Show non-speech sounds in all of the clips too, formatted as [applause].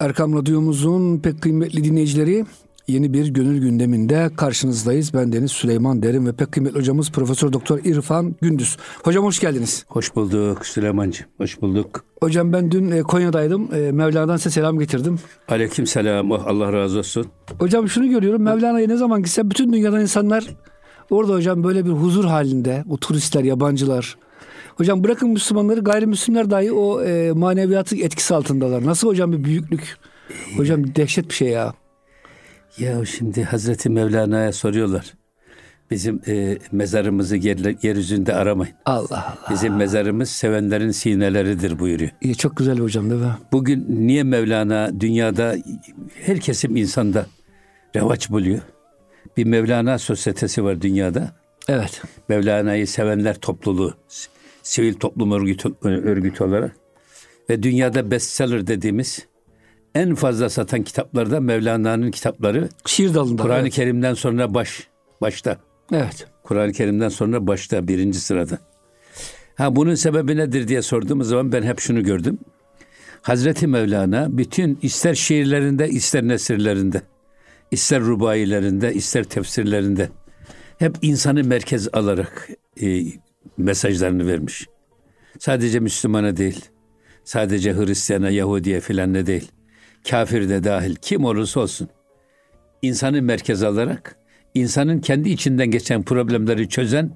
Erkam Radyomuzun pek kıymetli dinleyicileri yeni bir gönül gündeminde karşınızdayız. Ben Deniz Süleyman Derin ve pek kıymetli hocamız Profesör Doktor İrfan Gündüz. Hocam hoş geldiniz. Hoş bulduk Süleymancığım. Hoş bulduk. Hocam ben dün e, Konya'daydım. E, Mevlana'dan size selam getirdim. Aleyküm selam. Oh, Allah razı olsun. Hocam şunu görüyorum. Mevlana'ya ne zaman gitsem bütün dünyadan insanlar orada hocam böyle bir huzur halinde. O turistler, yabancılar. Hocam bırakın Müslümanları gayrimüslimler dahi o e, maneviyatı etkisi altındalar. Nasıl hocam bir büyüklük? Hocam dehşet bir şey ya. Ya şimdi Hazreti Mevlana'ya soruyorlar. Bizim e, mezarımızı yer, yeryüzünde aramayın. Allah Allah. Bizim mezarımız sevenlerin sineleridir buyuruyor. İyi, çok güzel hocam değil mi? Bugün niye Mevlana dünyada her kesim insanda revaç buluyor? Bir Mevlana sosyetesi var dünyada. Evet. Mevlana'yı sevenler topluluğu, sivil toplum örgütü, örgütü olarak ve dünyada bestseller dediğimiz en fazla satan kitaplarda Mevlana'nın kitapları Şiir dalında. Kur'an-ı evet. Kerim'den sonra baş başta. Evet. Kur'an-ı Kerim'den sonra başta birinci sırada. Ha bunun sebebi nedir diye sorduğumuz zaman ben hep şunu gördüm. Hazreti Mevlana bütün ister şiirlerinde ister nesirlerinde, ister rubailerinde, ister tefsirlerinde hep insanı merkez alarak e, mesajlarını vermiş. Sadece Müslümana değil, sadece Hristiyana, Yahudiye filan ne değil, kafir de dahil kim olursa olsun insanı merkez alarak insanın kendi içinden geçen problemleri çözen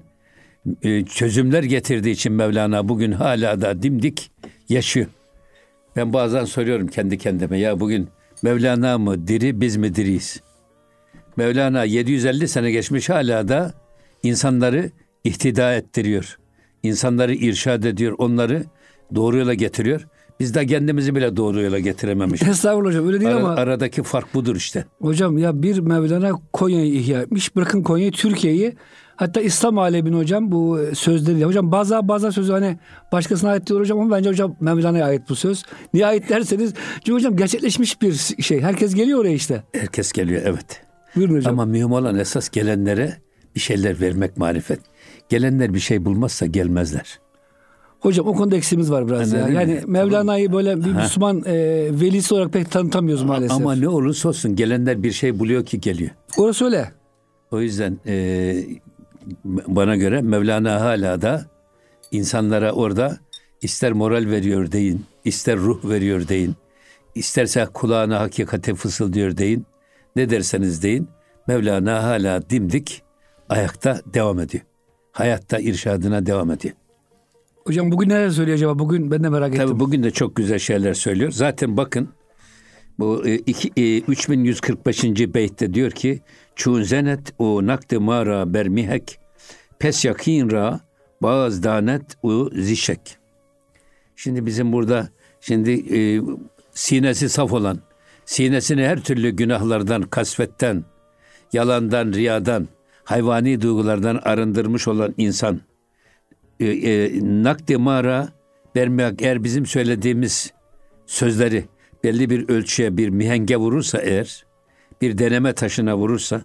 e, çözümler getirdiği için Mevlana bugün hala da dimdik yaşıyor. Ben bazen soruyorum kendi kendime ya bugün Mevlana mı diri biz mi diriyiz? Mevlana 750 sene geçmiş hala da insanları ihtida ettiriyor. İnsanları irşad ediyor, onları doğru yola getiriyor. Biz de kendimizi bile doğru yola getirememişiz. Estağfurullah hocam öyle değil Ara- ama aradaki fark budur işte. hocam ya bir Mevlana Konya'yı ihya etmiş. Bırakın Konya'yı Türkiye'yi hatta İslam alemini hocam bu sözleriyle. Hocam bazı bazı sözü hani başkasına ait diyor hocam ama bence hocam Mevlana'ya ait bu söz. Niye ait derseniz çünkü hocam gerçekleşmiş bir şey. Herkes geliyor oraya işte. Herkes geliyor evet. Buyurun hocam. Ama mühim olan esas gelenlere bir şeyler vermek marifet. Gelenler bir şey bulmazsa gelmezler. Hocam o konuda eksiğimiz var biraz ya. Anladın mı? Yani Mevlana'yı böyle bir Müslüman e, velisi olarak pek tanıtamıyoruz maalesef. Ama ne olursa olsun gelenler bir şey buluyor ki geliyor. Orası öyle. O yüzden e, bana göre Mevlana hala da insanlara orada ister moral veriyor deyin, ister ruh veriyor deyin, isterse kulağına hakikati fısıldıyor deyin, ne derseniz deyin, Mevlana hala dimdik ayakta devam ediyor. Hayatta irşadına devam ediyor. Hocam bugün neler söylüyor acaba? Bugün ben de merak ettim. Tabii bugün de çok güzel şeyler söylüyor. Zaten bakın bu e, iki, e, 3145. beytte diyor ki Çun zenet o nakde mara bermihek pes yakin ra bazı danet u zişek. Şimdi bizim burada şimdi e, sinesi saf olan, sinesini her türlü günahlardan, kasvetten, yalandan, riyadan, hayvani duygulardan arındırmış olan insan e, e, nakde mara vermek eğer bizim söylediğimiz sözleri belli bir ölçüye bir mihenge vurursa eğer bir deneme taşına vurursa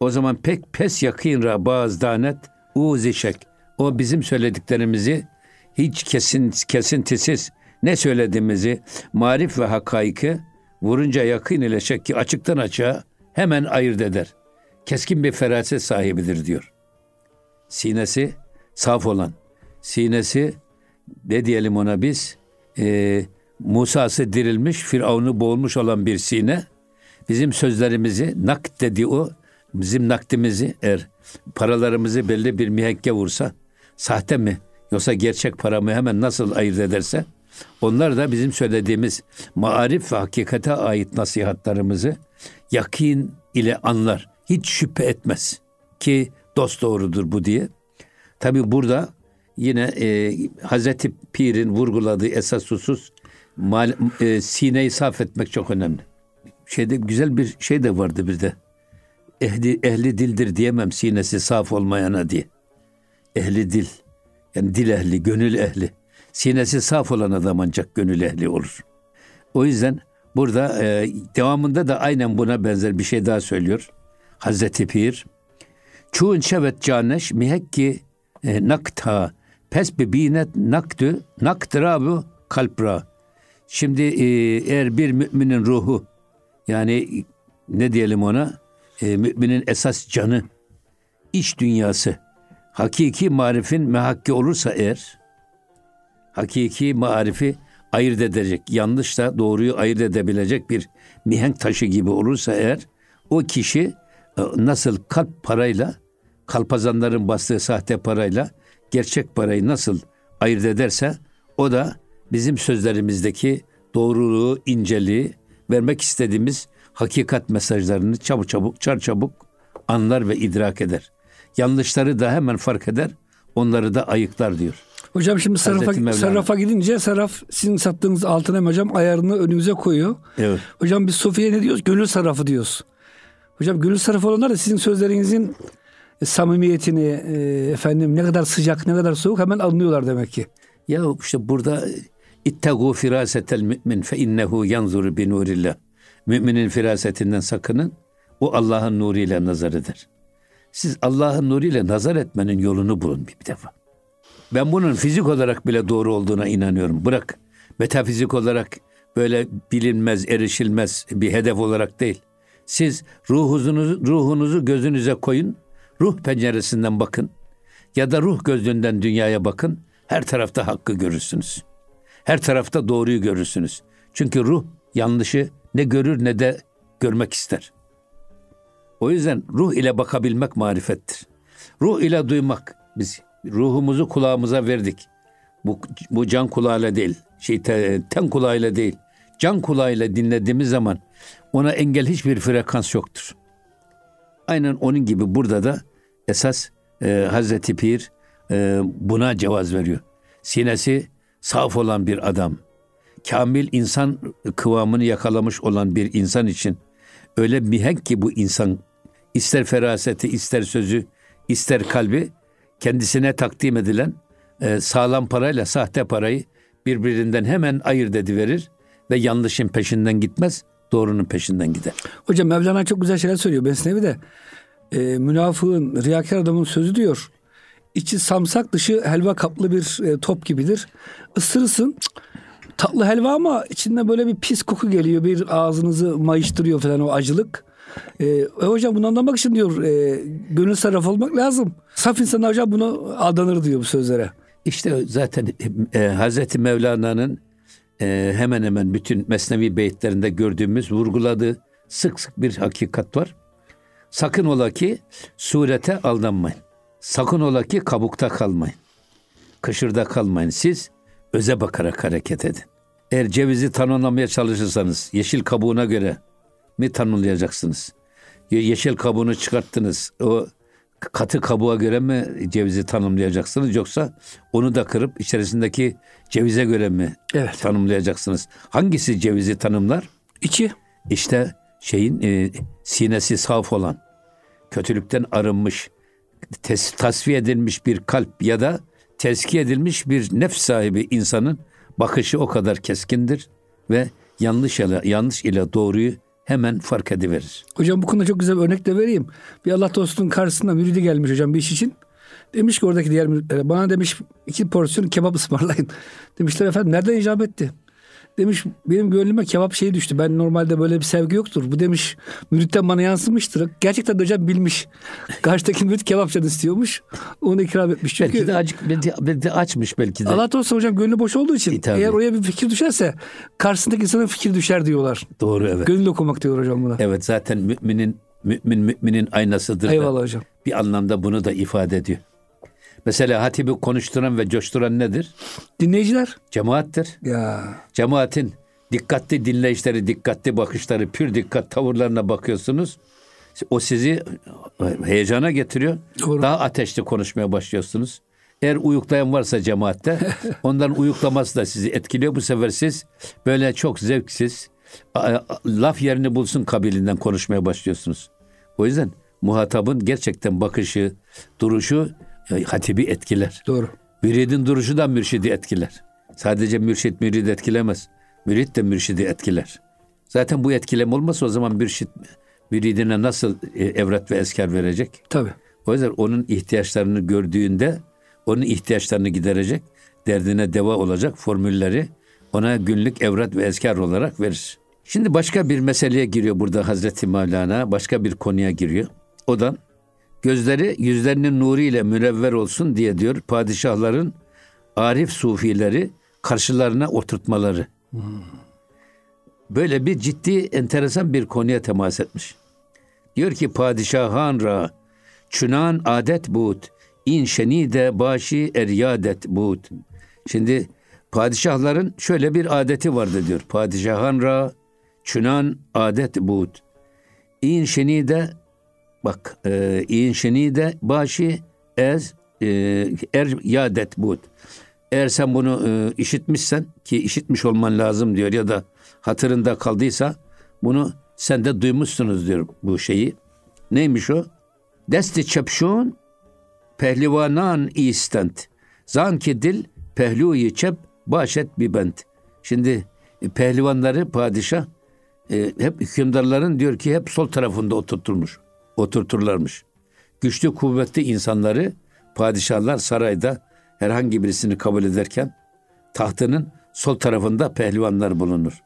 o zaman pek pes yakın bazı danet u zişek o bizim söylediklerimizi hiç kesin kesintisiz ne söylediğimizi marif ve hakaiki vurunca yakın ile şekki açıktan açığa hemen ayırt eder. Keskin bir feraset sahibidir diyor. Sinesi saf olan, sinesi ne diyelim ona biz e, Musa'sı dirilmiş, Firavun'u boğulmuş olan bir sine bizim sözlerimizi nak dedi o bizim nakdimizi eğer paralarımızı belli bir mihekke vursa sahte mi yoksa gerçek para mı hemen nasıl ayırt ederse onlar da bizim söylediğimiz marif ve hakikate ait nasihatlarımızı yakin ile anlar. Hiç şüphe etmez ki dost doğrudur bu diye. Tabi burada yine e, Hazreti Pir'in vurguladığı esas husus mal, e, sineyi saf etmek çok önemli. Şeyde güzel bir şey de vardı bir de. Ehli, ehli dildir diyemem sinesi saf olmayana diye. Ehli dil. Yani dil ehli, gönül ehli. Sinesi saf olan adam ancak gönül ehli olur. O yüzden burada e, devamında da aynen buna benzer bir şey daha söylüyor. Hazreti Pir. Çuğun şevet caneş mihekki e, nakta pes binet naktü naktırabu kalpra. Şimdi e, eğer bir müminin ruhu yani ne diyelim ona e, müminin esas canı iç dünyası hakiki marifin mehakki olursa eğer hakiki marifi ayırt edecek, yanlışla doğruyu ayırt edebilecek bir mihenk taşı gibi olursa eğer o kişi nasıl kalp parayla kalpazanların bastığı sahte parayla gerçek parayı nasıl ayırt ederse o da bizim sözlerimizdeki doğruluğu, inceliği vermek istediğimiz hakikat mesajlarını çabuk çabuk, çar çabuk anlar ve idrak eder. Yanlışları da hemen fark eder, onları da ayıklar diyor. Hocam şimdi sarrafa, sarrafa gidince sarraf sizin sattığınız altın hem hocam ayarını önümüze koyuyor. Evet. Hocam biz Sofiye ne diyoruz? Gönül sarrafı diyoruz. Hocam gönül sarrafı olanlar da sizin sözlerinizin e, samimiyetini, e, efendim ne kadar sıcak, ne kadar soğuk hemen anlıyorlar demek ki. Ya işte burada ittegu firasetel mümin fe innehu yanzuru bi nurillah. Müminin firasetinden sakının. O Allah'ın nuruyla nazar eder. Siz Allah'ın nuruyla nazar etmenin yolunu bulun bir defa. Ben bunun fizik olarak bile doğru olduğuna inanıyorum. Bırak metafizik olarak böyle bilinmez, erişilmez bir hedef olarak değil. Siz ruhunuzu, ruhunuzu gözünüze koyun, ruh penceresinden bakın ya da ruh gözlüğünden dünyaya bakın. Her tarafta hakkı görürsünüz. Her tarafta doğruyu görürsünüz. Çünkü ruh yanlışı ne görür ne de görmek ister. O yüzden ruh ile bakabilmek marifettir. Ruh ile duymak. Biz ruhumuzu kulağımıza verdik. Bu, bu can kulağıyla değil, şey ten kulağıyla değil. Can kulağıyla dinlediğimiz zaman ona engel hiçbir frekans yoktur. Aynen onun gibi burada da esas e, Hazreti Pir e, buna cevaz veriyor. Sinesi saf olan bir adam, kamil insan kıvamını yakalamış olan bir insan için öyle mihenk ki bu insan ister feraseti, ister sözü, ister kalbi kendisine takdim edilen e, sağlam parayla sahte parayı birbirinden hemen ayırt ediverir ve yanlışın peşinden gitmez, doğrunun peşinden gider. Hocam Mevlana çok güzel şeyler söylüyor. Besnevi de e, münafığın, riyakar adamın sözü diyor. İçi samsak dışı helva kaplı bir e, top gibidir. Isırırsın tatlı helva ama içinde böyle bir pis koku geliyor. Bir ağzınızı mayıştırıyor falan o acılık. E, e, hocam bunu anlamak için diyor e, gönül sarraf olmak lazım. Saf insan hocam bunu aldanır diyor bu sözlere. İşte zaten e, Hazreti Mevlana'nın e, hemen hemen bütün Mesnevi beyitlerinde gördüğümüz vurguladığı sık sık bir hakikat var. Sakın ola ki surete aldanmayın. Sakın ola ki kabukta kalmayın. Kışırda kalmayın. Siz öze bakarak hareket edin. Eğer cevizi tanımlamaya çalışırsanız yeşil kabuğuna göre mi tanımlayacaksınız? Yeşil kabuğunu çıkarttınız. O katı kabuğa göre mi cevizi tanımlayacaksınız yoksa onu da kırıp içerisindeki cevize göre mi evet. tanımlayacaksınız? Hangisi cevizi tanımlar? İçi. İşte şeyin e, sinesi saf olan, kötülükten arınmış, tes, tasfiye edilmiş bir kalp ya da tezki edilmiş bir nefs sahibi insanın bakışı o kadar keskindir ve yanlış ile yanlış ile doğruyu hemen fark ediverir. Hocam bu konuda çok güzel bir örnek de vereyim. Bir Allah dostunun karşısında müridi gelmiş hocam bir iş için. Demiş ki oradaki diğer müritlere bana demiş iki porsiyon kebap ısmarlayın. [laughs] Demişler efendim nereden icap etti? Demiş benim gönlüme kebap şeyi düştü. Ben normalde böyle bir sevgi yoktur. Bu demiş müritten bana yansımıştır. Gerçekten de hocam bilmiş. Karşıdaki mürit kebapçıdan istiyormuş. Onu ikram etmiş. Çünkü belki de, acık, belki, belki de açmış belki de. Allah olsun hocam gönlü boş olduğu için. E, eğer oraya bir fikir düşerse karşısındaki insana fikir düşer diyorlar. Doğru evet. Gönül okumak diyor hocam buna. Evet zaten müminin mümin müminin aynasıdır. Eyvallah da. hocam. Bir anlamda bunu da ifade ediyor. Mesela hatibi konuşturan ve coşturan nedir? Dinleyiciler. Cemaattir. Ya. Cemaatin dikkatli dinleyişleri, dikkatli bakışları, pür dikkat tavırlarına bakıyorsunuz. O sizi heyecana getiriyor. Doğru. Daha ateşli konuşmaya başlıyorsunuz. Eğer uyuklayan varsa cemaatte [laughs] ondan uyuklaması da sizi etkiliyor. Bu sefer siz böyle çok zevksiz laf yerini bulsun kabilinden konuşmaya başlıyorsunuz. O yüzden muhatabın gerçekten bakışı, duruşu hatibi etkiler. Doğru. Müridin duruşu da mürşidi etkiler. Sadece mürşit mürid etkilemez. Mürid de mürşidi etkiler. Zaten bu etkilem olmasa o zaman mürşit müridine nasıl e, evrat ve esker verecek? Tabii. O yüzden onun ihtiyaçlarını gördüğünde onun ihtiyaçlarını giderecek, derdine deva olacak formülleri ona günlük evrat ve ezkar olarak verir. Şimdi başka bir meseleye giriyor burada Hazreti Mevlana. Başka bir konuya giriyor. O da gözleri yüzlerinin nuru ile münevver olsun diye diyor padişahların arif sufileri karşılarına oturtmaları. Böyle bir ciddi enteresan bir konuya temas etmiş. Diyor ki padişahan ra çünan adet bud in şenide başı eryadet bud. Şimdi padişahların şöyle bir adeti vardı diyor. Padişahan ra çünan adet bud. İn şenide bak e, in şenide başı ez e, er yadet bud. Eğer sen bunu e, işitmişsen ki işitmiş olman lazım diyor ya da hatırında kaldıysa bunu sen de duymuşsunuz diyor bu şeyi. Neymiş o? Desti çepşun pehlivanan istent. Zan ki dil pehluyi çep başet bir bent. Şimdi e, pehlivanları padişah e, hep hükümdarların diyor ki hep sol tarafında oturtulmuş. Oturturlarmış. Güçlü kuvvetli insanları padişahlar sarayda herhangi birisini kabul ederken tahtının sol tarafında pehlivanlar bulunur.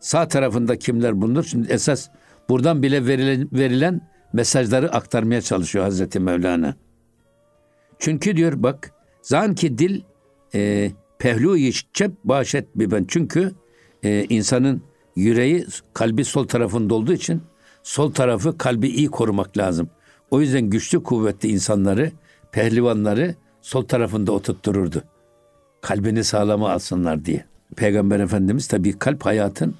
Sağ tarafında kimler bulunur? Şimdi esas buradan bile verilen, verilen mesajları aktarmaya çalışıyor Hazreti Mevlana. Çünkü diyor bak zan ki dil e, pehlu çep başet bir ben. Çünkü e, insanın yüreği kalbi sol tarafında olduğu için sol tarafı kalbi iyi korumak lazım. O yüzden güçlü kuvvetli insanları, pehlivanları sol tarafında oturttururdu. Kalbini sağlama alsınlar diye. Peygamber Efendimiz tabii kalp hayatın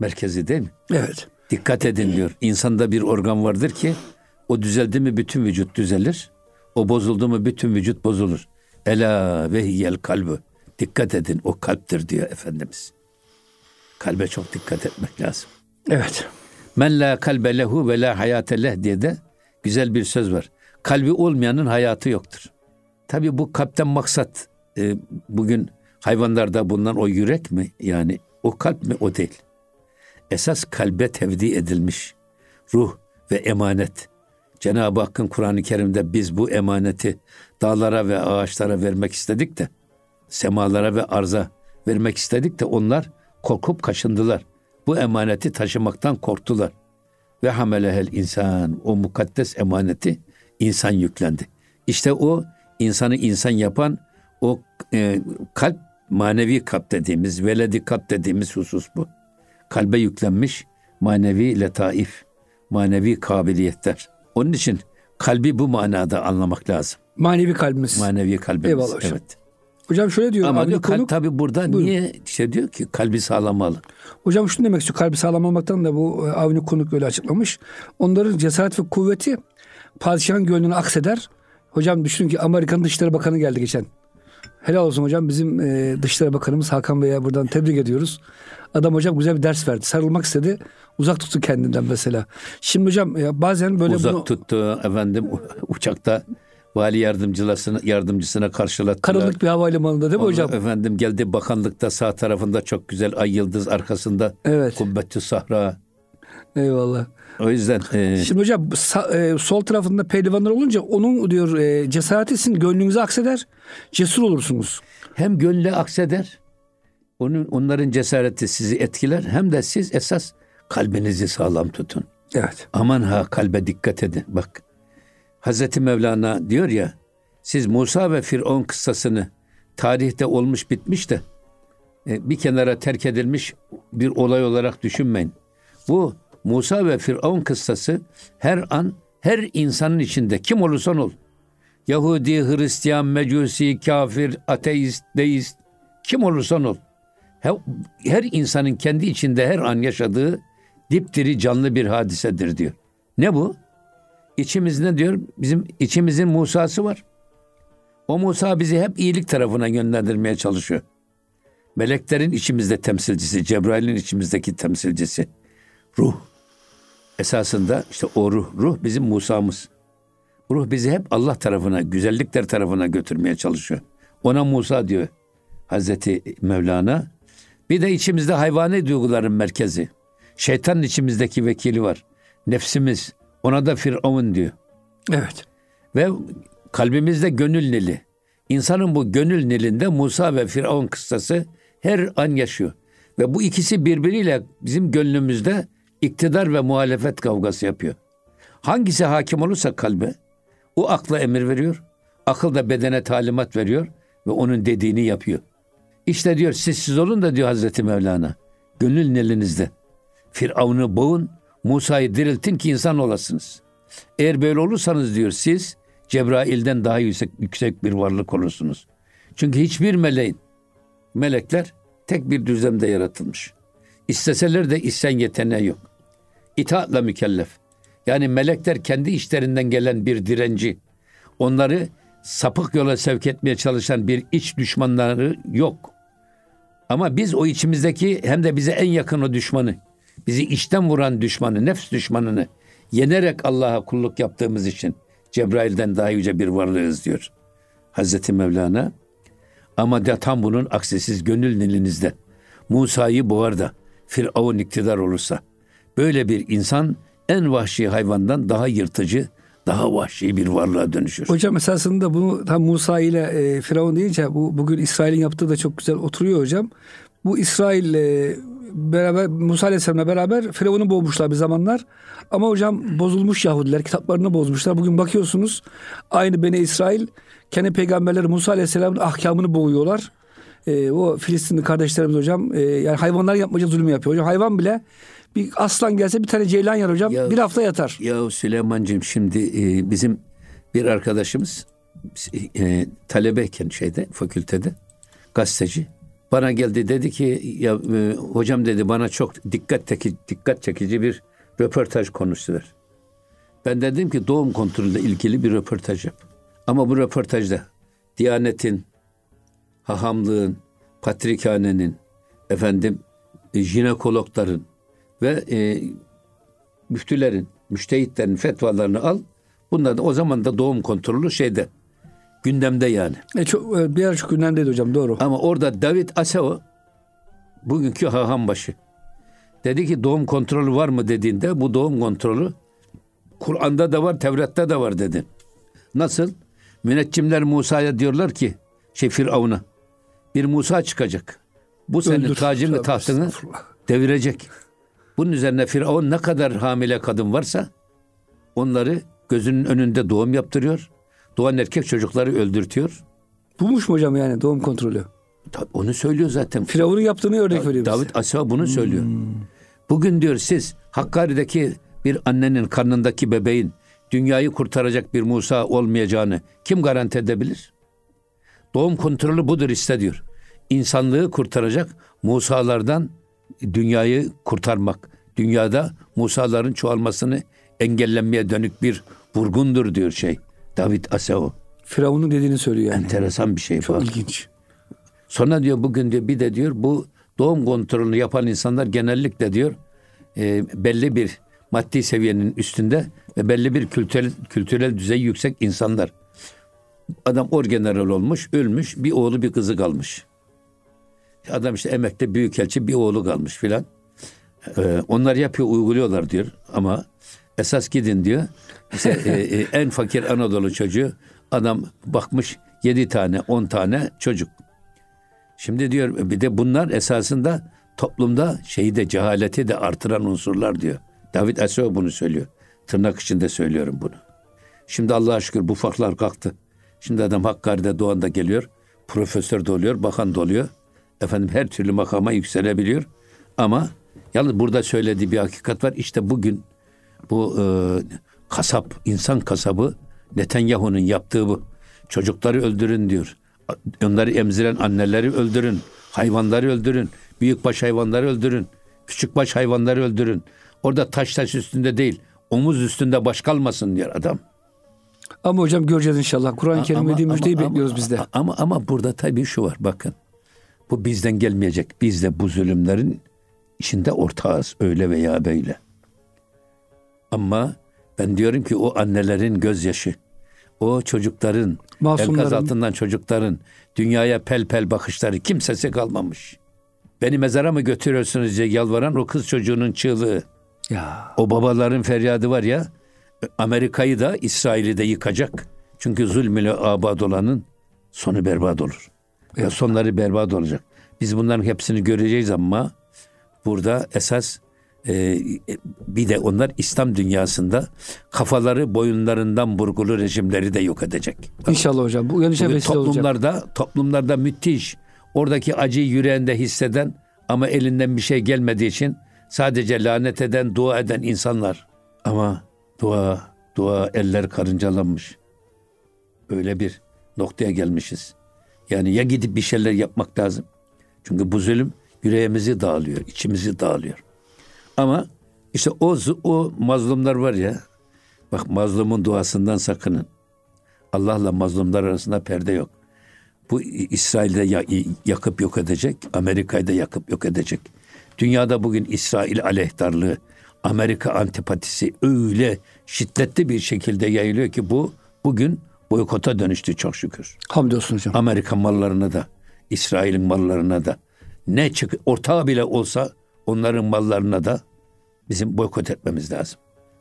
merkezi değil mi? Evet. Dikkat edin diyor. İnsanda bir organ vardır ki o düzeldi mi bütün vücut düzelir. O bozuldu mu bütün vücut bozulur. Ela ve hiyel kalbü. Dikkat edin o kalptir diyor Efendimiz. Kalbe çok dikkat etmek lazım. Evet. Men la kalbe lehu ve la hayate leh diye de güzel bir söz var. Kalbi olmayanın hayatı yoktur. Tabi bu kalpten maksat e, bugün hayvanlarda bulunan o yürek mi? Yani o kalp mi? O değil. Esas kalbe tevdi edilmiş ruh ve emanet. Cenab-ı Hakk'ın Kur'an-ı Kerim'de biz bu emaneti dağlara ve ağaçlara vermek istedik de semalara ve arza vermek istedik de onlar korkup kaçındılar. Bu emaneti taşımaktan korktular. Ve hamelehel insan o mukaddes emaneti insan yüklendi. İşte o insanı insan yapan o e, kalp manevi kalp dediğimiz veledi kalp dediğimiz husus bu. Kalbe yüklenmiş manevi letaif, manevi kabiliyetler. Onun için kalbi bu manada anlamak lazım. Manevi kalbimiz. Manevi kalbimiz. Eyvallah hocam. Evet. Hocam şöyle diyor. Ama diyor, Konuk- tabi burada Buyurun. niye şey diyor ki kalbi sağlamalı. Hocam şunu demek istiyor. Kalbi sağlam olmaktan da bu e, Avni Konuk böyle açıklamış. Onların cesaret ve kuvveti padişahın gönlüne akseder. Hocam düşünün ki Amerika'nın Dışişleri Bakanı geldi geçen. Helal olsun hocam. Bizim e, Dışişleri Bakanımız Hakan Bey'e buradan tebrik ediyoruz. Adam hocam güzel bir ders verdi. Sarılmak istedi. Uzak tuttu kendinden mesela. Şimdi hocam e, bazen böyle Uzak bunu tuttu efendim [laughs] uçakta vali yardımcısına yardımcısına karşılattılar. karanlık bir havalimanında değil mi Ondan hocam? Efendim geldi bakanlıkta sağ tarafında çok güzel ay yıldız arkasında Evet. kubbetü sahra. Eyvallah. O yüzden e, Şimdi hocam sa- e, sol tarafında pehlivanlar olunca onun diyor e, cesareti sizin gönlünüze akseder. Cesur olursunuz. hem gönle akseder, onun onların cesareti sizi etkiler hem de siz esas kalbinizi sağlam tutun. Evet. Aman ha kalbe dikkat edin. Bak Hazreti Mevlana diyor ya siz Musa ve Firavun kıssasını tarihte olmuş bitmiş de e, bir kenara terk edilmiş bir olay olarak düşünmeyin. Bu Musa ve Firavun kıssası her an her insanın içinde kim olursan ol. Yahudi, Hristiyan, Mecusi, kafir, ateist, deist kim olursan ol. Her, insanın kendi içinde her an yaşadığı dipdiri canlı bir hadisedir diyor. Ne bu? İçimizde diyor bizim içimizin Musa'sı var. O Musa bizi hep iyilik tarafına yönlendirmeye çalışıyor. Meleklerin içimizde temsilcisi, Cebrail'in içimizdeki temsilcisi. Ruh. Esasında işte o ruh, ruh bizim Musa'mız. Ruh bizi hep Allah tarafına, güzellikler tarafına götürmeye çalışıyor. Ona Musa diyor Hazreti Mevlana. Bir de içimizde hayvani duyguların merkezi. Şeytanın içimizdeki vekili var. Nefsimiz. Ona da Firavun diyor. Evet. Ve kalbimizde gönül nili. İnsanın bu gönül nilinde Musa ve Firavun kıssası Her an yaşıyor. Ve bu ikisi birbiriyle bizim gönlümüzde iktidar ve muhalefet kavgası yapıyor. Hangisi hakim olursa kalbe o akla emir veriyor. Akıl da bedene talimat veriyor ve onun dediğini yapıyor. İşte diyor siz siz olun da diyor Hazreti Mevlana. Gönül elinizde. Firavun'u boğun, Musa'yı diriltin ki insan olasınız. Eğer böyle olursanız diyor siz Cebrail'den daha yüksek, yüksek bir varlık olursunuz. Çünkü hiçbir meleğin, melekler tek bir düzlemde yaratılmış. İsteseler de isyan yeteneği yok. İtaatla mükellef. Yani melekler kendi işlerinden gelen bir direnci, onları sapık yola sevk etmeye çalışan bir iç düşmanları yok. Ama biz o içimizdeki hem de bize en yakın o düşmanı, bizi içten vuran düşmanı, nefs düşmanını yenerek Allah'a kulluk yaptığımız için Cebrail'den daha yüce bir varlığız diyor. Hazreti Mevlana. Ama da tam bunun aksisiz gönül elinizde. Musa'yı boğar da Firavun iktidar olursa. Böyle bir insan en vahşi hayvandan daha yırtıcı, daha vahşi bir varlığa dönüşür. Hocam esasında bunu tam Musa ile e, Firavun deyince bu bugün İsrail'in yaptığı da çok güzel oturuyor hocam. Bu İsrail e, beraber Musa Aleyhisselam'la beraber Firavun'u boğmuşlar bir zamanlar. Ama hocam bozulmuş Yahudiler kitaplarını bozmuşlar. Bugün bakıyorsunuz aynı Beni İsrail kendi peygamberleri Musa Aleyhisselam'ın ahkamını boğuyorlar. E, o Filistinli kardeşlerimiz hocam e, yani hayvanlar yapmaca zulüm yapıyor. Hocam hayvan bile bir aslan gelse bir tane ceylan yer hocam Ya- bir hafta yatar. Ya Süleyman'cığım şimdi e, bizim bir arkadaşımız e, talebeyken şeyde fakültede gazeteci bana geldi dedi ki ya e, hocam dedi bana çok dikkat teki, dikkat çekici bir röportaj konusu ver. Ben dedim ki doğum kontrolüyle ilgili bir röportaj yap. Ama bu röportajda Diyanet'in, hahamlığın, patrikhanenin, efendim e, jinekologların ve e, müftülerin, müştehitlerin fetvalarını al. Bunlar da o zaman da doğum kontrolü şeyde gündemde yani. E, çok, e, bir çok gündemdeydi hocam doğru. Ama orada David Asao bugünkü haham başı dedi ki doğum kontrolü var mı dediğinde bu doğum kontrolü Kur'an'da da var, Tevrat'ta da var dedi. Nasıl? Müneccimler Musa'ya diyorlar ki şey Firavun'a bir Musa çıkacak. Bu senin Öldür. tacını Tövbe tahtını devirecek. Bunun üzerine Firavun ne kadar hamile kadın varsa onları gözünün önünde doğum yaptırıyor. Doğan erkek çocukları öldürtüyor. Bulmuş mu hocam yani doğum kontrolü? Tabii onu söylüyor zaten. Firavun'un yaptığını örnek veriyor bize. David Asa bunu söylüyor. Bugün diyor siz Hakkari'deki bir annenin karnındaki bebeğin dünyayı kurtaracak bir Musa olmayacağını kim garanti edebilir? Doğum kontrolü budur iste diyor. İnsanlığı kurtaracak Musa'lardan dünyayı kurtarmak. Dünyada Musa'ların çoğalmasını engellenmeye dönük bir vurgundur diyor şey. David Asao. Firavun'un dediğini söylüyor yani. Enteresan bir şey Çok bu. ilginç. Sonra diyor bugün diyor bir de diyor bu doğum kontrolünü yapan insanlar genellikle diyor e, belli bir maddi seviyenin üstünde ve belli bir kültürel, kültürel düzey yüksek insanlar. Adam orgeneral olmuş, ölmüş, bir oğlu bir kızı kalmış. Adam işte emekli büyükelçi bir oğlu kalmış filan. Ee, onlar yapıyor, uyguluyorlar diyor ama esas gidin diyor. İşte e, e, en fakir Anadolu çocuğu adam bakmış yedi tane, on tane çocuk. Şimdi diyor bir de bunlar esasında toplumda şeyi de cehaleti de artıran unsurlar diyor. David Asio bunu söylüyor. Tırnak içinde söylüyorum bunu. Şimdi Allah'a şükür bu farklar kalktı. Şimdi adam Hakkari'de Doğan'da geliyor. Profesör de oluyor, bakan da oluyor. Efendim her türlü makama yükselebiliyor. Ama yalnız burada söylediği bir hakikat var. İşte bugün bu e, kasap, insan kasabı Netanyahu'nun yaptığı bu. Çocukları öldürün diyor. Onları emziren anneleri öldürün. Hayvanları öldürün. Büyükbaş hayvanları öldürün. Küçükbaş hayvanları öldürün. Orada taş taş üstünde değil, omuz üstünde baş kalmasın diyor adam. Ama hocam göreceğiz inşallah. Kur'an-ı Kerim Ama- dediği ama- müjdeyi ama- bekliyoruz biz de. Ama ama burada tabii şu var bakın. Bu bizden gelmeyecek. Biz de bu zulümlerin içinde ortağız öyle veya böyle. Ama ben diyorum ki o annelerin gözyaşı, o çocukların, Masumların. enkaz altından çocukların dünyaya pel pel bakışları kimsesi kalmamış. Beni mezara mı götürüyorsunuz diye yalvaran o kız çocuğunun çığlığı. Ya O babaların feryadı var ya Amerika'yı da İsrail'i de yıkacak. Çünkü zulm ile abad olanın sonu berbat olur. Ya sonları berbat olacak. Biz bunların hepsini göreceğiz ama burada esas e, bir de onlar İslam dünyasında kafaları boyunlarından burgulu rejimleri de yok edecek. İnşallah hocam. Bu uyanışa vesile olacak. toplumlarda toplumlarda müthiş oradaki acıyı yüreğinde hisseden ama elinden bir şey gelmediği için sadece lanet eden, dua eden insanlar. Ama dua, dua eller karıncalanmış. Öyle bir noktaya gelmişiz. Yani ya gidip bir şeyler yapmak lazım. Çünkü bu zulüm yüreğimizi dağılıyor, içimizi dağılıyor. Ama işte o o mazlumlar var ya. Bak mazlumun duasından sakının. Allah'la mazlumlar arasında perde yok. Bu İsrail'de yakıp yok edecek, Amerika'yı da yakıp yok edecek. Dünyada bugün İsrail aleyhtarlığı, Amerika antipatisi öyle şiddetli bir şekilde yayılıyor ki bu bugün boykota dönüştü çok şükür. Hamdolsun hocam. Amerika mallarına da, İsrail'in mallarına da ne çık ortağı bile olsa onların mallarına da bizim boykot etmemiz lazım.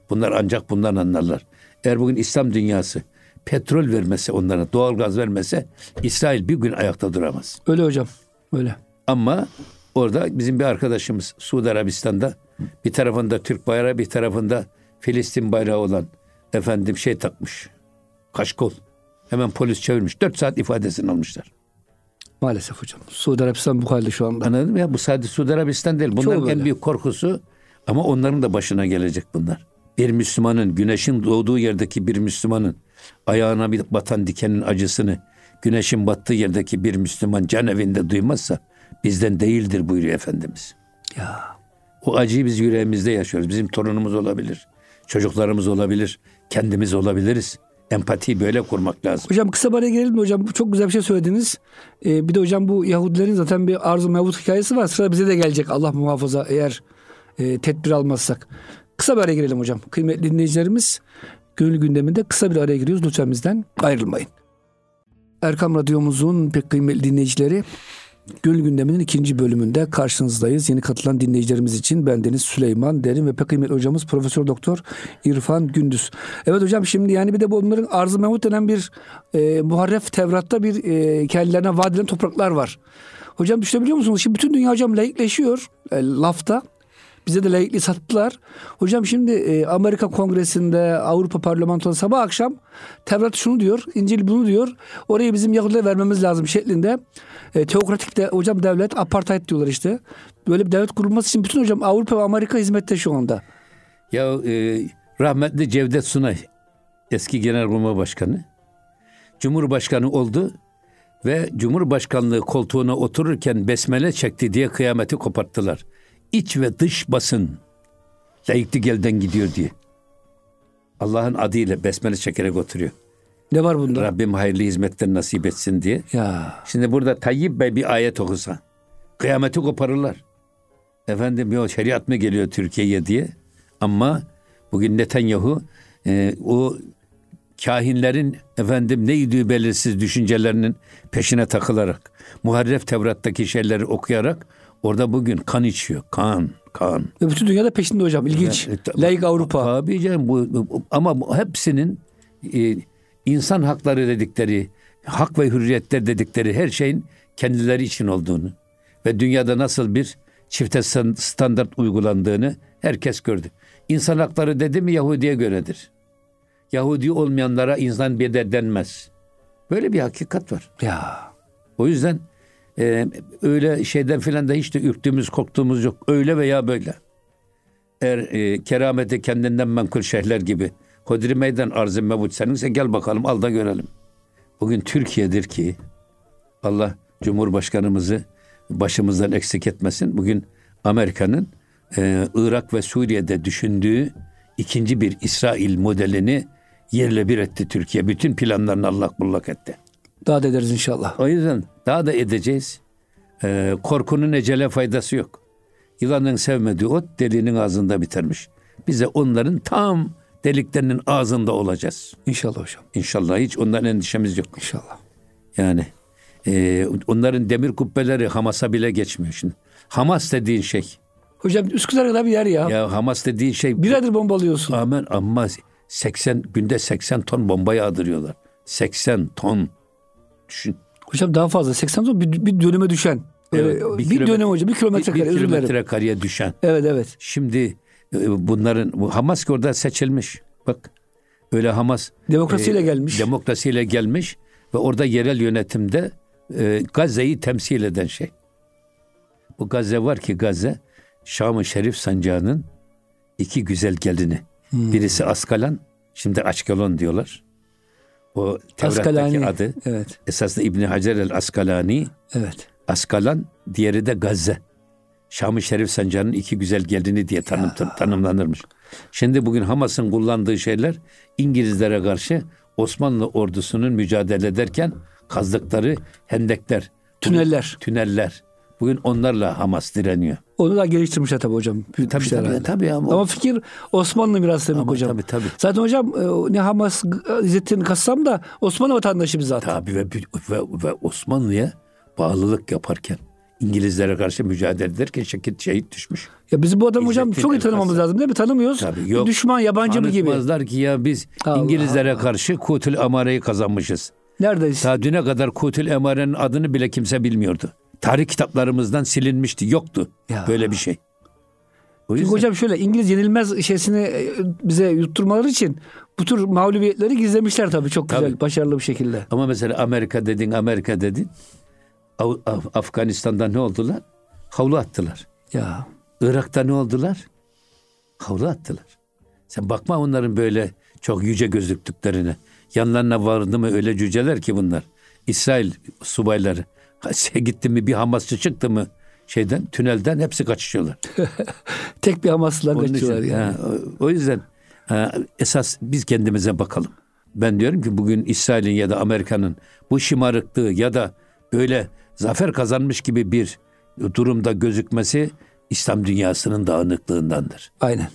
Bunlar ancak bundan anlarlar. Eğer bugün İslam dünyası petrol vermese onlara, doğal gaz vermese İsrail bir gün ayakta duramaz. Öyle hocam. Öyle. Ama orada bizim bir arkadaşımız Suudi Arabistan'da bir tarafında Türk bayrağı bir tarafında Filistin bayrağı olan efendim şey takmış. Kaşkol. Hemen polis çevirmiş. Dört saat ifadesini almışlar. Maalesef hocam. Suudi Arabistan bu halde şu anda. Anladın mı ya? Bu sadece Suudi Arabistan değil. Bunların en büyük korkusu ama onların da başına gelecek bunlar. Bir Müslümanın, güneşin doğduğu yerdeki bir Müslümanın ayağına bir batan dikenin acısını güneşin battığı yerdeki bir Müslüman can evinde duymazsa bizden değildir buyuruyor Efendimiz. Ya. O acıyı biz yüreğimizde yaşıyoruz. Bizim torunumuz olabilir, çocuklarımız olabilir, kendimiz olabiliriz. Empatiyi böyle kurmak lazım. Hocam kısa bir araya gelelim mi hocam? Çok güzel bir şey söylediniz. Ee, bir de hocam bu Yahudilerin zaten bir arzu mevut hikayesi var. Sıra bize de gelecek Allah muhafaza eğer e, tedbir almazsak. Kısa bir araya girelim hocam. Kıymetli dinleyicilerimiz gönül gündeminde kısa bir araya giriyoruz. Lütfen bizden ayrılmayın. Erkam Radyomuzun pek kıymetli dinleyicileri Gönül gündeminin ikinci bölümünde karşınızdayız. Yeni katılan dinleyicilerimiz için bendeniz Süleyman Derin ve pek kıymetli hocamız Profesör Doktor İrfan Gündüz. Evet hocam şimdi yani bir de bunların arz-ı mevut denen bir e, muharref Tevrat'ta bir e, kendilerine vaat topraklar var. Hocam düşünebiliyor musunuz? Şimdi bütün dünya hocam laikleşiyor e, lafta. Bize de laikliği sattılar. Hocam şimdi e, Amerika Kongresi'nde Avrupa Parlamentosu sabah akşam Tevrat şunu diyor, İncil bunu diyor. Orayı bizim Yahudilere vermemiz lazım şeklinde. E, teokratik de hocam devlet, apartheid diyorlar işte. Böyle bir devlet kurulması için bütün hocam Avrupa ve Amerika hizmette şu anda. Ya e, rahmetli Cevdet Sunay eski Genelkurmay Başkanı Cumhurbaşkanı oldu ve Cumhurbaşkanlığı koltuğuna otururken besmele çekti diye kıyameti koparttılar iç ve dış basın layıklık elden gidiyor diye. Allah'ın adıyla besmele çekerek oturuyor. Ne var bunda? Rabbim hayırlı hizmetler nasip etsin diye. Ya. Şimdi burada Tayyip Bey bir ayet okusa kıyameti koparırlar. Efendim yok şeriat mı geliyor Türkiye'ye diye. Ama bugün Netanyahu e, o kahinlerin efendim neydi belirsiz düşüncelerinin peşine takılarak muharref Tevrat'taki şeyleri okuyarak Orada bugün kan içiyor. Kan, kan. Ve bütün dünyada peşinde hocam. İlginç. Yani, e, Laik Avrupa. Tabii canım. Bu, bu, ama hepsinin e, insan hakları dedikleri, hak ve hürriyetler dedikleri her şeyin kendileri için olduğunu ve dünyada nasıl bir çifte standart uygulandığını herkes gördü. İnsan hakları dedi mi Yahudi'ye göredir. Yahudi olmayanlara insan bedel denmez. Böyle bir hakikat var. Ya. O yüzden ee, öyle şeyden filan da hiç de ürktüğümüz, korktuğumuz yok. Öyle veya böyle. Eğer e, kerameti kendinden menkul şeyhler gibi Hodri meydan arz-ı mevut seninse gel bakalım al da görelim. Bugün Türkiye'dir ki Allah Cumhurbaşkanımızı başımızdan eksik etmesin. Bugün Amerika'nın e, Irak ve Suriye'de düşündüğü ikinci bir İsrail modelini yerle bir etti Türkiye. Bütün planlarını Allah bullak etti. Daha da ederiz inşallah. O yüzden daha da edeceğiz. Ee, korkunun ecele faydası yok. Yılanın sevmediği ot deliğinin ağzında bitermiş. Bize onların tam deliklerinin ağzında olacağız. İnşallah hocam. İnşallah hiç ondan endişemiz yok. İnşallah. Yani e, onların demir kubbeleri Hamas'a bile geçmiyor şimdi. Hamas dediğin şey. Hocam Üsküdar kadar bir yer ya. Ya Hamas dediğin şey. Bir aydır bombalıyorsun. Amen ama 80 günde 80 ton bomba yağdırıyorlar. 80 ton. Düşün. Hocam daha fazla 80 ton bir, bir dönüme düşen. Evet, Evet, bir, bir dönem hocam bir kilometre bir, kare bir kilometre kareye düşen. Evet evet. Şimdi e, bunların bu Hamas ki orada seçilmiş. Bak öyle Hamas Demokrasiyle e, gelmiş. Demokrasiyle gelmiş ve orada yerel yönetimde e, Gazze'yi temsil eden şey. Bu Gazze var ki Gazze Şam-ı Şerif sancağının iki güzel gelini. Hmm. Birisi Askalan, şimdi Açkalon diyorlar. O Tevrat'taki adı Evet. esasında İbni Hacer el Askalani, Evet. Askalan, diğeri de Gazze. Şam-ı Şerif sancağının iki güzel gelini diye tanım, tanımlanırmış. Şimdi bugün Hamas'ın kullandığı şeyler İngilizlere karşı Osmanlı ordusunun mücadele ederken kazdıkları hendekler, Tüneller. tüneller. Bugün onlarla Hamas direniyor. Onu da geliştirmişler tabii hocam. Tabii tabii, herhalde. tabii ama, Ama fikir Osmanlı mirası demek Ama hocam. tabii, tabii. Zaten hocam e, ne Hamas İzzettin Kassam da Osmanlı vatandaşı biz zaten. tabii ve, ve, ve Osmanlı'ya bağlılık yaparken İngilizlere karşı mücadele ederken şekil şehit düşmüş. Ya bizim bu adam hocam çok iyi tanımamız Kassam. lazım değil mi? Tanımıyoruz. Tabii, yok. Düşman yabancı mı gibi. Anlatmazlar ki ya biz Allah İngilizlere karşı Kutul Amare'yi kazanmışız. Neredeyiz? Daha düne kadar Kutul Emare'nin adını bile kimse bilmiyordu. Tarih kitaplarımızdan silinmişti. Yoktu Ya. böyle bir şey. O Çünkü hocam şöyle İngiliz yenilmez şeysini e, bize yutturmaları için bu tür mağlubiyetleri gizlemişler tabii çok güzel, Tabii. başarılı bir şekilde. ama mesela Amerika dedin, Amerika dedin. Av- Af- Afganistan'da ne oldular? Havlu attılar. Ya Irak'ta ne oldular? Havlu attılar. Sen bakma onların böyle çok yüce gözüktüklerine. Yanlarına vardı mı öyle cüceler ki bunlar. İsrail subayları. Gitti mi bir Hamasçı çıktı mı şeyden tünelden hepsi kaçışıyorlar. [laughs] tek bir Hamaslılar Onun kaçıyorlar için, yani. ha, o, o yüzden ha, esas biz kendimize bakalım. Ben diyorum ki bugün İsrail'in ya da Amerika'nın bu şımarıklığı ya da böyle zafer kazanmış gibi bir durumda gözükmesi İslam dünyasının dağınıklığındandır. Aynen.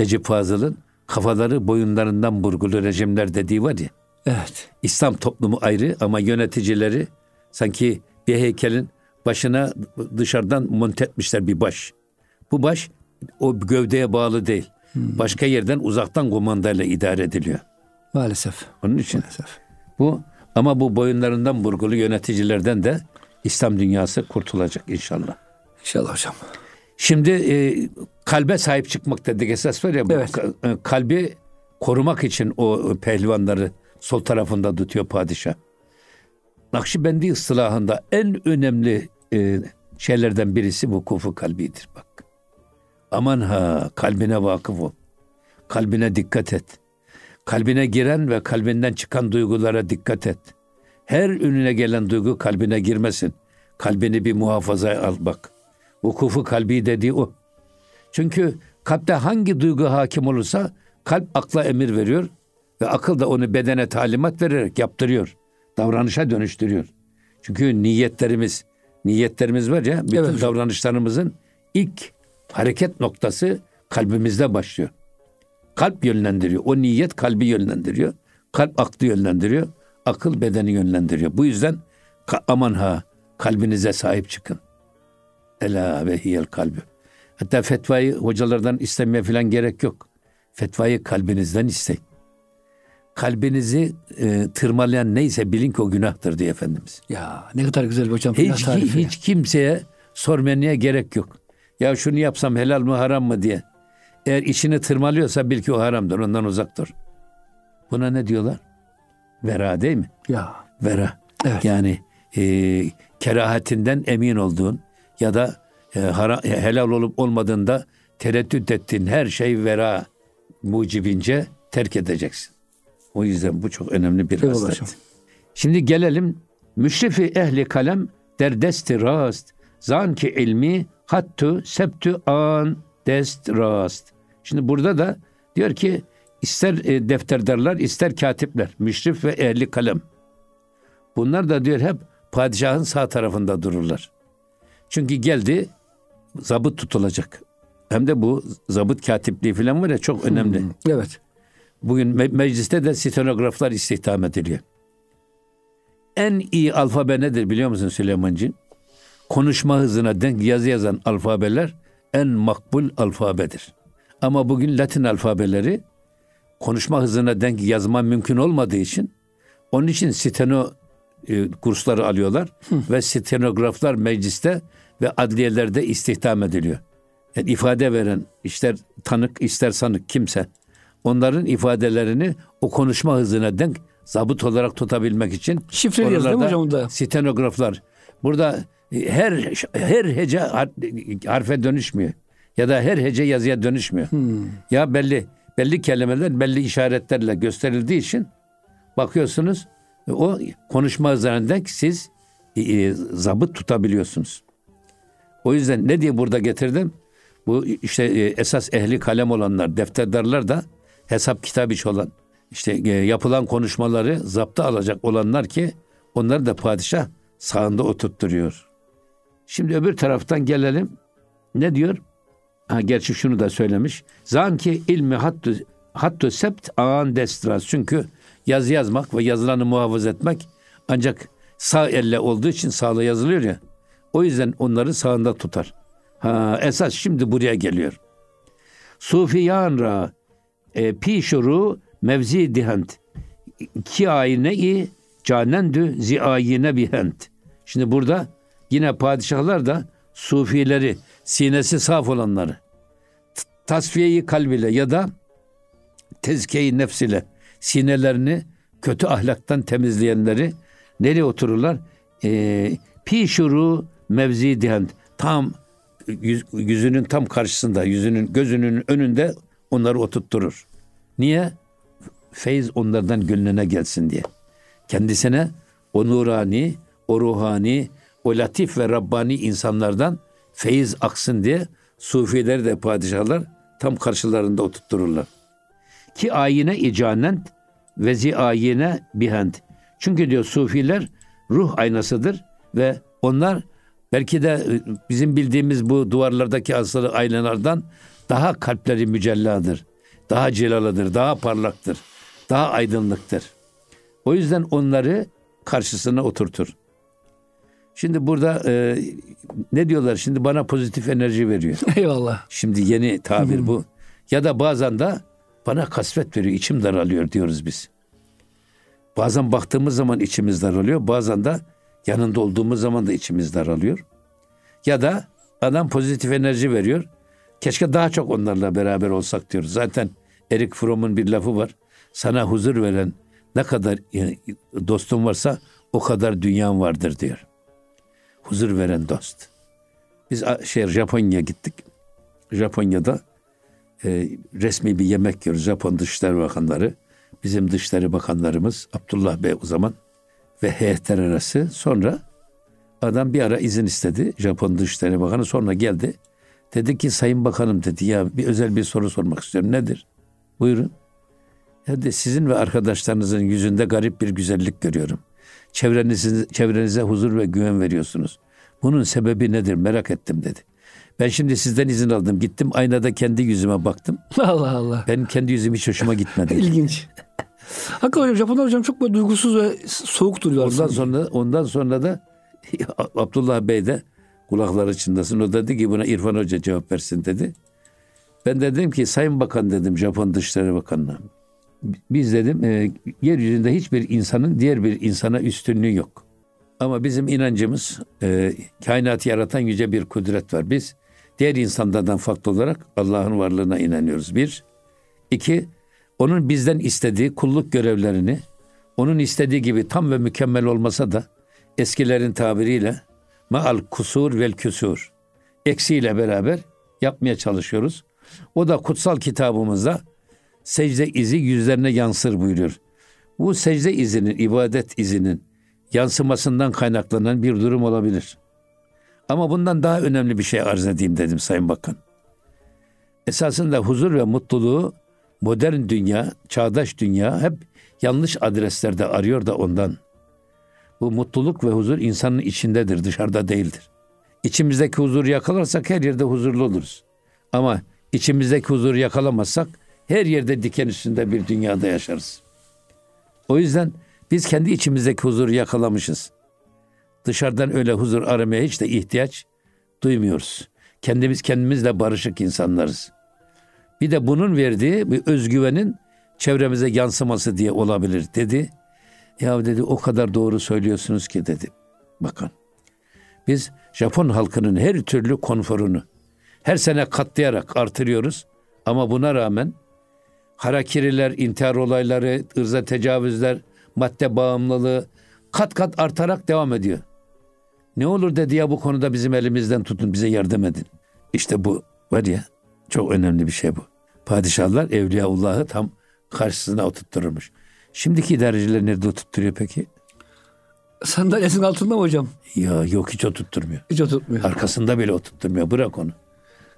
Recep Fazıl'ın kafaları boyunlarından burgulu rejimler dediği var ya. Evet. İslam toplumu ayrı ama yöneticileri sanki bir heykelin başına dışarıdan monte etmişler bir baş. Bu baş o gövdeye bağlı değil. Başka yerden uzaktan kumandayla idare ediliyor. Maalesef. Onun için Maalesef. bu ama bu boyunlarından burgulu yöneticilerden de İslam dünyası kurtulacak inşallah. İnşallah hocam. Şimdi e, kalbe sahip çıkmak dedik esas var ya Evet. e, kalbi korumak için o pehlivanları sol tarafında tutuyor padişah. Nakşibendi ıstılahında en önemli e, şeylerden birisi bu kufu kalbidir bak. Aman ha kalbine vakıf ol. Kalbine dikkat et. Kalbine giren ve kalbinden çıkan duygulara dikkat et. Her önüne gelen duygu kalbine girmesin. Kalbini bir muhafaza al bak. Vukufu kalbi dediği o. Çünkü kalpte hangi duygu hakim olursa kalp akla emir veriyor ve akıl da onu bedene talimat vererek yaptırıyor. Davranışa dönüştürüyor. Çünkü niyetlerimiz, niyetlerimiz var ya bütün Evet davranışlarımızın ilk hareket noktası kalbimizde başlıyor. Kalp yönlendiriyor. O niyet kalbi yönlendiriyor. Kalp aklı yönlendiriyor. Akıl bedeni yönlendiriyor. Bu yüzden aman ha kalbinize sahip çıkın. Ela ve hiyel kalbi. Hatta fetvayı hocalardan istemeye falan gerek yok. Fetvayı kalbinizden isteyin. Kalbinizi e, tırmalayan neyse bilin ki o günahtır diye Efendimiz. Ya ne kadar güzel hocam. Hiç, tarifi. hiç kimseye sormaya gerek yok. Ya şunu yapsam helal mı haram mı diye. Eğer işini tırmalıyorsa bil ki o haramdır. Ondan uzak dur. Buna ne diyorlar? Vera değil mi? Ya Vera. Evet. Yani e, kerahatinden emin olduğun ya da e, hara- helal olup olmadığında tereddüt ettiğin her şey vera mucibince terk edeceksin. O yüzden bu çok önemli bir Eyvallah haslet. Şimdi gelelim müşrifi ehli kalem derdesti rast zan ki ilmi hattu septü an dest rast. Şimdi burada da diyor ki ister e, defterdarlar ister katipler müşrif ve ehli kalem. Bunlar da diyor hep padişahın sağ tarafında dururlar. Çünkü geldi zabıt tutulacak. Hem de bu zabıt katipliği falan var ya çok önemli. Evet. Bugün me- mecliste de stenograflar istihdam ediliyor. En iyi alfabe nedir biliyor musun Süleymancığım? Konuşma hızına denk yazı yazan alfabeler en makbul alfabedir. Ama bugün Latin alfabeleri konuşma hızına denk yazma mümkün olmadığı için onun için steno e, kursları alıyorlar ve stenograflar mecliste ve adliyelerde istihdam ediliyor. Yani ifade veren ister tanık ister sanık kimse onların ifadelerini o konuşma hızına denk zabıt olarak tutabilmek için Şifreli yazı değil mi hocam onda? stenograflar burada e, her her hece har- harfe dönüşmüyor ya da her hece yazıya dönüşmüyor. Ya belli belli kelimeler belli işaretlerle gösterildiği için bakıyorsunuz e, o konuşma denk siz e, e, zabıt tutabiliyorsunuz. O yüzden ne diye burada getirdim? Bu işte e, esas ehli kalem olanlar, defterdarlar da hesap kitap iş olan, işte e, yapılan konuşmaları zapta alacak olanlar ki onları da padişah sağında oturtturuyor. Şimdi öbür taraftan gelelim. Ne diyor? Ha, gerçi şunu da söylemiş. Zanki ilmi hattü, hattü sept an destras. Çünkü yazı yazmak ve yazılanı muhafaza etmek ancak sağ elle olduğu için sağla yazılıyor ya. O yüzden onları sağında tutar. Ha, esas şimdi buraya geliyor. Sufiyan ra e, pişuru mevzi dihent ki ayine-i canendü zi ayine bihent. Şimdi burada yine padişahlar da sufileri, sinesi saf olanları tasfiyeyi kalbiyle ya da tezkeyi nefsiyle sinelerini kötü ahlaktan temizleyenleri nereye otururlar? Ee, pişuru mevzi dihent. Tam yüz- yüzünün tam karşısında, yüzünün gözünün önünde onları oturtturur. Niye? Feyz onlardan gönlüne gelsin diye. Kendisine o nurani, o ruhani, o latif ve Rabbani insanlardan feyiz aksın diye sufileri de padişahlar tam karşılarında oturttururlar. Ki ayine icanent ve zi ayine bihent. Çünkü diyor sufiler ruh aynasıdır ve onlar belki de e, bizim bildiğimiz bu duvarlardaki asılı aynalardan daha kalpleri mücelladır. Daha cilalıdır, daha parlaktır, daha aydınlıktır. O yüzden onları karşısına oturtur. Şimdi burada e, ne diyorlar? Şimdi bana pozitif enerji veriyor. [laughs] Eyvallah. Şimdi yeni tabir bu. Ya da bazen de bana kasvet veriyor, içim daralıyor diyoruz biz. Bazen baktığımız zaman içimiz daralıyor, bazen de yanında olduğumuz zaman da içimiz daralıyor. Ya da adam pozitif enerji veriyor. Keşke daha çok onlarla beraber olsak diyoruz. Zaten Erik Fromm'un bir lafı var. Sana huzur veren ne kadar e, dostun varsa o kadar dünyan vardır diyor. Huzur veren dost. Biz şey Japonya'ya gittik. Japonya'da e, resmi bir yemek yiyoruz. Japon Dışişleri Bakanları, bizim Dışişleri Bakanlarımız Abdullah Bey o zaman ve heyetler arası. Sonra adam bir ara izin istedi. Japon Dışişleri Bakanı sonra geldi. Dedi ki Sayın Bakanım dedi ya bir özel bir soru sormak istiyorum. Nedir? Buyurun. Dedi sizin ve arkadaşlarınızın yüzünde garip bir güzellik görüyorum. Çevrenize, çevrenize huzur ve güven veriyorsunuz. Bunun sebebi nedir merak ettim dedi. Ben şimdi sizden izin aldım. Gittim aynada kendi yüzüme baktım. [laughs] Allah Allah. Benim kendi yüzüm hiç hoşuma gitmedi. [laughs] İlginç. Hakikaten hocam Japonlar hocam çok böyle duygusuz ve soğuk duruyorlar. Ondan sonra ondan sonra da [laughs] Abdullah Bey de kulakları çınlasın. O dedi ki buna İrfan Hoca cevap versin dedi. Ben de dedim ki Sayın Bakan dedim Japon Dışişleri Bakanı'na. Biz dedim e, yeryüzünde hiçbir insanın diğer bir insana üstünlüğü yok. Ama bizim inancımız e, kainatı yaratan yüce bir kudret var. Biz diğer insanlardan farklı olarak Allah'ın varlığına inanıyoruz. Bir. iki onun bizden istediği kulluk görevlerini onun istediği gibi tam ve mükemmel olmasa da eskilerin tabiriyle maal kusur vel küsur eksiyle beraber yapmaya çalışıyoruz. O da kutsal kitabımızda secde izi yüzlerine yansır buyuruyor. Bu secde izinin, ibadet izinin yansımasından kaynaklanan bir durum olabilir. Ama bundan daha önemli bir şey arz edeyim dedim Sayın Bakan. Esasında huzur ve mutluluğu modern dünya, çağdaş dünya hep yanlış adreslerde arıyor da ondan. Bu mutluluk ve huzur insanın içindedir, dışarıda değildir. İçimizdeki huzuru yakalarsak her yerde huzurlu oluruz. Ama içimizdeki huzuru yakalamazsak her yerde diken üstünde bir dünyada yaşarız. O yüzden biz kendi içimizdeki huzuru yakalamışız. Dışarıdan öyle huzur aramaya hiç de ihtiyaç duymuyoruz. Kendimiz kendimizle barışık insanlarız. Bir de bunun verdiği bir özgüvenin çevremize yansıması diye olabilir dedi. Ya dedi o kadar doğru söylüyorsunuz ki dedi. Bakın biz Japon halkının her türlü konforunu her sene katlayarak artırıyoruz. Ama buna rağmen harakiriler, intihar olayları, ırza tecavüzler, madde bağımlılığı kat kat artarak devam ediyor. Ne olur dedi ya bu konuda bizim elimizden tutun, bize yardım edin. İşte bu var ya çok önemli bir şey bu. Padişahlar Evliyaullah'ı tam karşısına oturtturmuş. Şimdiki idareciler nerede oturtturuyor peki? Sandalyesinin altında mı hocam? Ya yok hiç oturtturmuyor. Hiç oturtmuyor. Arkasında bile oturtturmuyor. Bırak onu.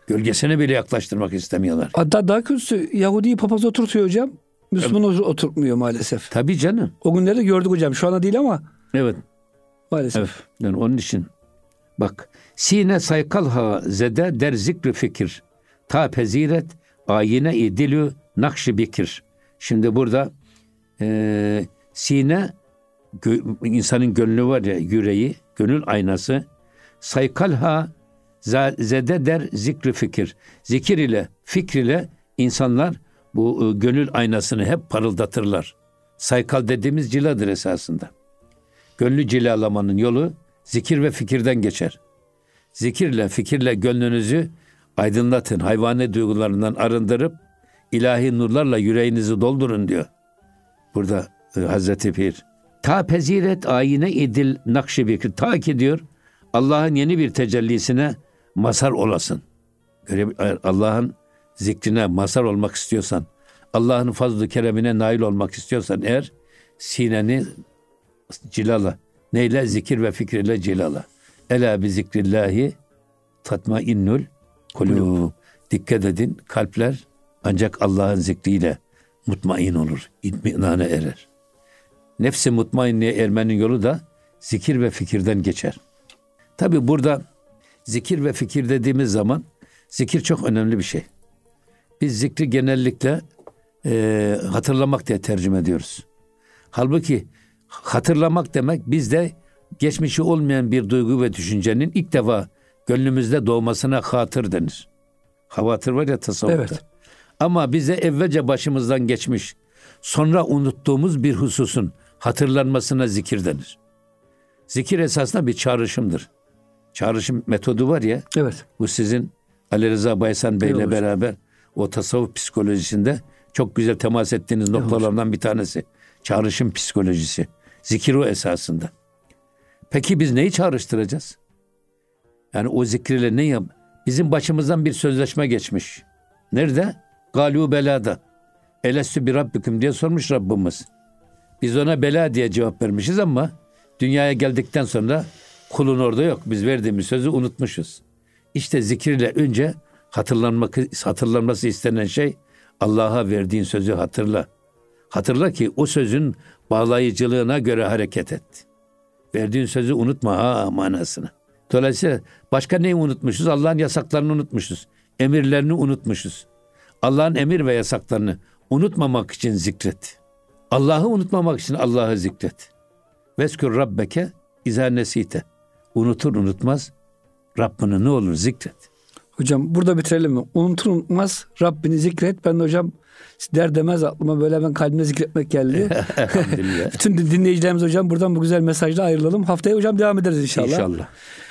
Gölgesine bile yaklaştırmak istemiyorlar. Hatta daha kötüsü Yahudi'yi papaz oturtuyor hocam. Müslüman oturtmuyor maalesef. Tabii canım. O günleri gördük hocam. Şu anda değil ama Evet. maalesef. Evet. Yani onun için bak sine saykal ha zede der zikri fikir. Ta peziret ayine idilü nakşi bikir. Şimdi burada e, sine gö- insanın gönlü var ya yüreği, gönül aynası. Saykal ha za- zede der zikri fikir. Zikir ile, fikir ile insanlar bu e, gönül aynasını hep parıldatırlar. Saykal dediğimiz ciladır esasında. Gönlü cilalamanın yolu zikir ve fikirden geçer. Zikirle, fikirle gönlünüzü aydınlatın, hayvani duygularından arındırıp ilahi nurlarla yüreğinizi doldurun diyor. Burada e, Hazreti Pir. Ta peziret ayine idil nakşi Ta ki diyor Allah'ın yeni bir tecellisine mazhar olasın. Göre- Allah'ın zikrine mazhar olmak istiyorsan, Allah'ın fazl-ı keremine nail olmak istiyorsan eğer sineni cilala. Neyle? Zikir ve fikirle cilala. Ela bi zikrillahi tatma innul kulub. Dikkat edin kalpler ancak Allah'ın zikriyle mutmain olur. İtminane erer. Nefsi mutmainliğe ermenin yolu da zikir ve fikirden geçer. Tabi burada zikir ve fikir dediğimiz zaman zikir çok önemli bir şey. Biz zikri genellikle e, hatırlamak diye tercüme ediyoruz. Halbuki hatırlamak demek bizde geçmişi olmayan bir duygu ve düşüncenin ilk defa gönlümüzde doğmasına hatır denir. Havatır var ya tasavvufta. Evet. Ama bize evvelce başımızdan geçmiş, sonra unuttuğumuz bir hususun hatırlanmasına zikir denir. Zikir esasında bir çağrışımdır. Çağrışım metodu var ya, Evet. bu sizin Ali Rıza Baysan Bey ile Evet beraber o tasavvuf psikolojisinde çok güzel temas ettiğiniz noktalardan bir tanesi. Çağrışım psikolojisi. Zikir o esasında. Peki biz neyi çağrıştıracağız? Yani o zikriyle ne yap? Bizim başımızdan bir sözleşme geçmiş. Nerede? Galu belada. Elestü bir Rabbiküm diye sormuş Rabbimiz. Biz ona bela diye cevap vermişiz ama dünyaya geldikten sonra kulun orada yok. Biz verdiğimiz sözü unutmuşuz. İşte zikirle önce hatırlanmak hatırlanması istenen şey Allah'a verdiğin sözü hatırla. Hatırla ki o sözün bağlayıcılığına göre hareket et. Verdiğin sözü unutma ha manasını. Dolayısıyla başka neyi unutmuşuz? Allah'ın yasaklarını unutmuşuz. Emirlerini unutmuşuz. Allah'ın emir ve yasaklarını unutmamak için zikret. Allah'ı unutmamak için Allah'ı zikret. Veskür Rabbeke izâ nesite. Unutur unutmaz Rabbini ne olur zikret. Hocam burada bitirelim mi? Unutur unutmaz Rabbini zikret. Ben de hocam der demez aklıma böyle ben kalbime zikretmek geldi. [laughs] [laughs] Bütün dinleyicilerimiz hocam buradan bu güzel mesajla ayrılalım. Haftaya hocam devam ederiz inşallah. İnşallah.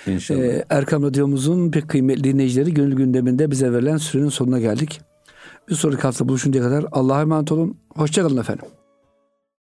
İnşallah. Ee, Erkam Radyomuzun pek kıymetli dinleyicileri gönül gündeminde bize verilen sürenin sonuna geldik. Bir sonraki hafta buluşuncaya kadar Allah'a emanet olun. Hoşçakalın efendim.